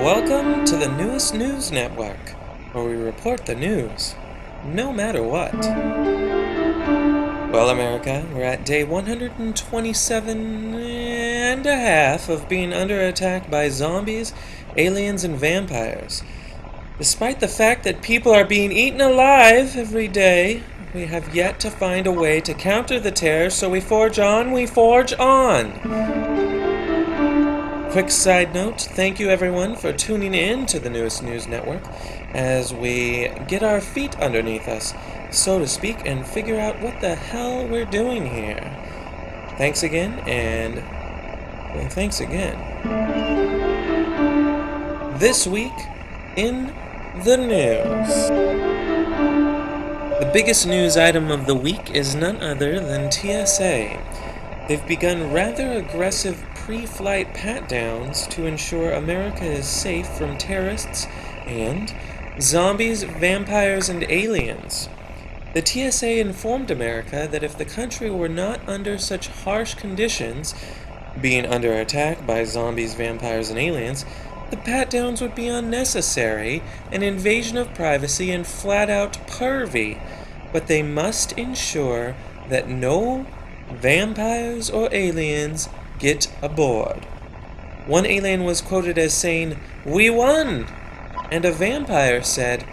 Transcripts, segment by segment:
Welcome to the newest news network, where we report the news, no matter what. Well, America, we're at day 127 and a half of being under attack by zombies, aliens, and vampires. Despite the fact that people are being eaten alive every day, we have yet to find a way to counter the terror, so we forge on, we forge on. Quick side note thank you everyone for tuning in to the newest news network as we get our feet underneath us, so to speak, and figure out what the hell we're doing here. Thanks again, and well, thanks again. This week in the news. The biggest news item of the week is none other than TSA. They've begun rather aggressive pre flight pat downs to ensure America is safe from terrorists and zombies, vampires, and aliens. The TSA informed America that if the country were not under such harsh conditions, being under attack by zombies, vampires, and aliens, the pat downs would be unnecessary, an invasion of privacy, and flat out pervy. But they must ensure that no vampires or aliens get aboard. One alien was quoted as saying, We won! And a vampire said,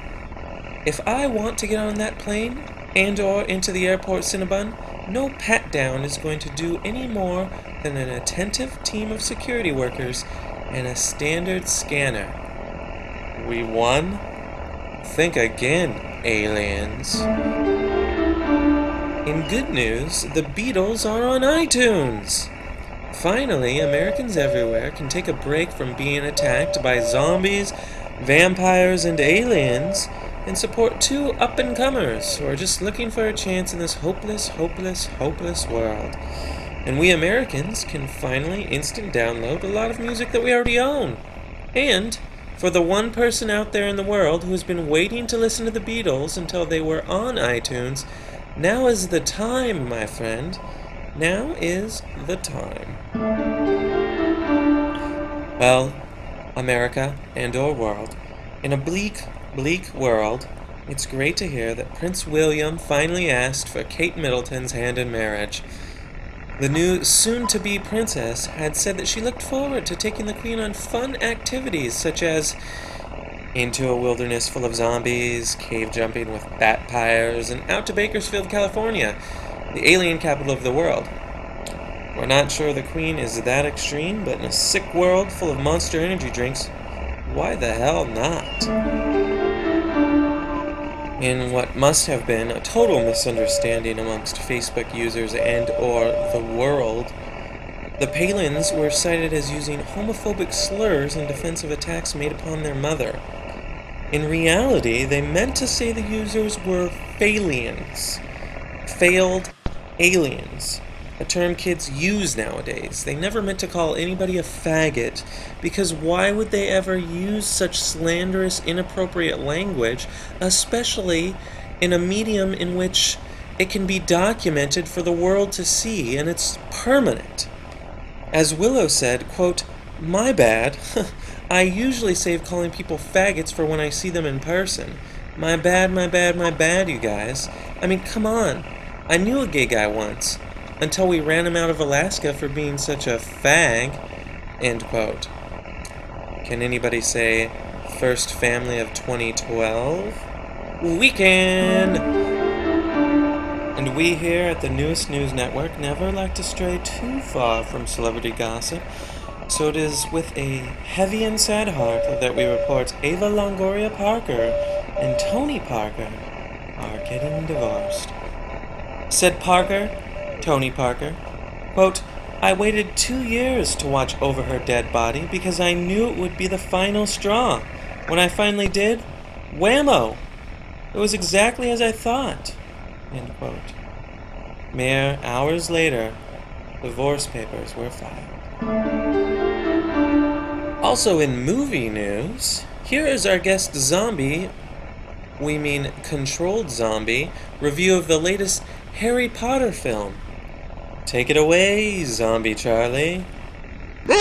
If I want to get on that plane and or into the airport Cinnabon, no pat down is going to do any more than an attentive team of security workers and a standard scanner. We won? Think again, aliens. In good news, the Beatles are on iTunes. Finally, Americans everywhere can take a break from being attacked by zombies, vampires, and aliens and support two up and comers who are just looking for a chance in this hopeless, hopeless, hopeless world. And we Americans can finally instant download a lot of music that we already own. And for the one person out there in the world who has been waiting to listen to the Beatles until they were on iTunes, now is the time, my friend. Now is the time. Well, America and or world, in a bleak, bleak world, it's great to hear that Prince William finally asked for Kate Middleton's hand in marriage. The new soon to be princess had said that she looked forward to taking the queen on fun activities such as into a wilderness full of zombies, cave jumping with bat pyres, and out to Bakersfield, California, the alien capital of the world. We're not sure the Queen is that extreme, but in a sick world full of monster energy drinks, why the hell not? In what must have been a total misunderstanding amongst Facebook users and or the world, the Palins were cited as using homophobic slurs in defense of attacks made upon their mother. In reality, they meant to say the users were failians. Failed aliens. A term kids use nowadays. They never meant to call anybody a faggot, because why would they ever use such slanderous, inappropriate language, especially in a medium in which it can be documented for the world to see and it's permanent? As Willow said, quote, My bad. I usually save calling people faggots for when I see them in person. My bad, my bad, my bad, you guys. I mean, come on. I knew a gay guy once, until we ran him out of Alaska for being such a fag. End quote. Can anybody say first family of 2012? We can! And we here at the newest news network never like to stray too far from celebrity gossip. So it is with a heavy and sad heart that we report Eva Longoria Parker and Tony Parker are getting divorced. Said Parker, Tony Parker, quote, I waited two years to watch over her dead body because I knew it would be the final straw. When I finally did, whammo! It was exactly as I thought. End quote. Mere hours later, divorce papers were filed. Also, in movie news, here is our guest zombie, we mean controlled zombie, review of the latest Harry Potter film. Take it away, Zombie Charlie. Ooh,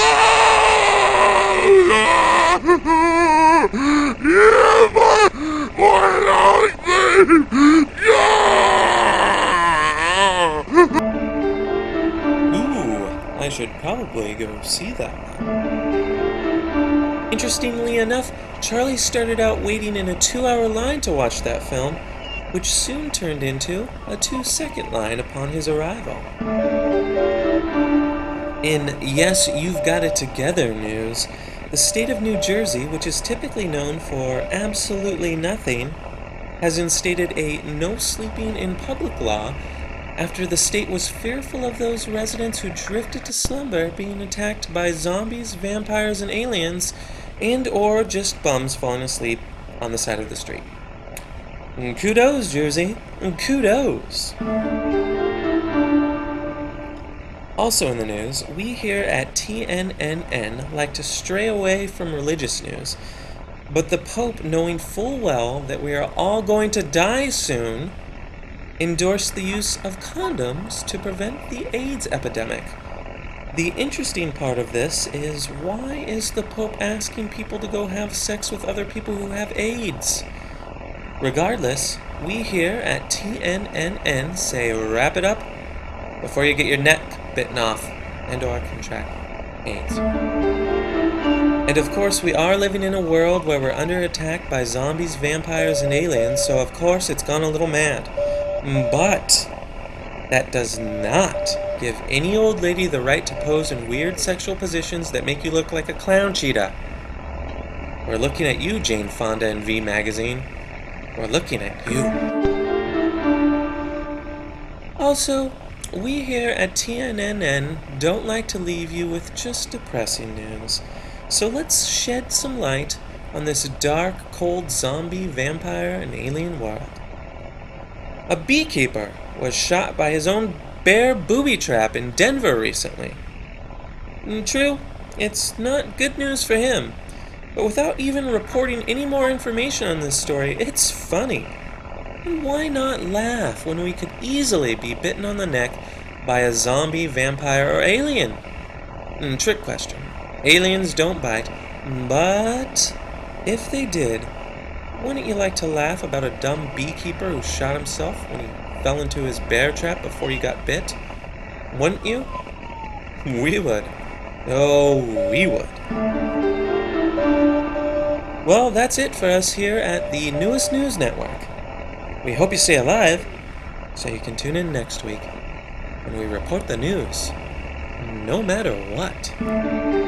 I should probably go see that. Interestingly enough, Charlie started out waiting in a two hour line to watch that film, which soon turned into a two second line upon his arrival. In Yes, You've Got It Together news, the state of New Jersey, which is typically known for absolutely nothing, has instated a no sleeping in public law after the state was fearful of those residents who drifted to slumber being attacked by zombies, vampires, and aliens, and or just bums falling asleep on the side of the street. And kudos, Jersey. Mm, kudos. Also in the news, we here at TNNN like to stray away from religious news, but the Pope, knowing full well that we are all going to die soon, endorsed the use of condoms to prevent the AIDS epidemic. The interesting part of this is why is the Pope asking people to go have sex with other people who have AIDS? Regardless, we here at TNNN say wrap it up before you get your neck bitten off and or contract AIDS. And of course, we are living in a world where we're under attack by zombies, vampires, and aliens, so of course it's gone a little mad. Mm, but that does not give any old lady the right to pose in weird sexual positions that make you look like a clown cheetah. We're looking at you, Jane Fonda and V Magazine. We're looking at you. Also, we here at TNNN don't like to leave you with just depressing news. So let's shed some light on this dark, cold zombie, vampire, and alien world. A beekeeper was shot by his own bear booby trap in Denver recently. Mm, True, it's not good news for him, but without even reporting any more information on this story, it's funny. And why not laugh when we could easily be bitten on the neck by a zombie, vampire, or alien? Mm, trick question. Aliens don't bite, but if they did, wouldn't you like to laugh about a dumb beekeeper who shot himself when he fell into his bear trap before he got bit? Wouldn't you? We would. Oh, we would. Well, that's it for us here at the newest news network. We hope you stay alive so you can tune in next week when we report the news, no matter what.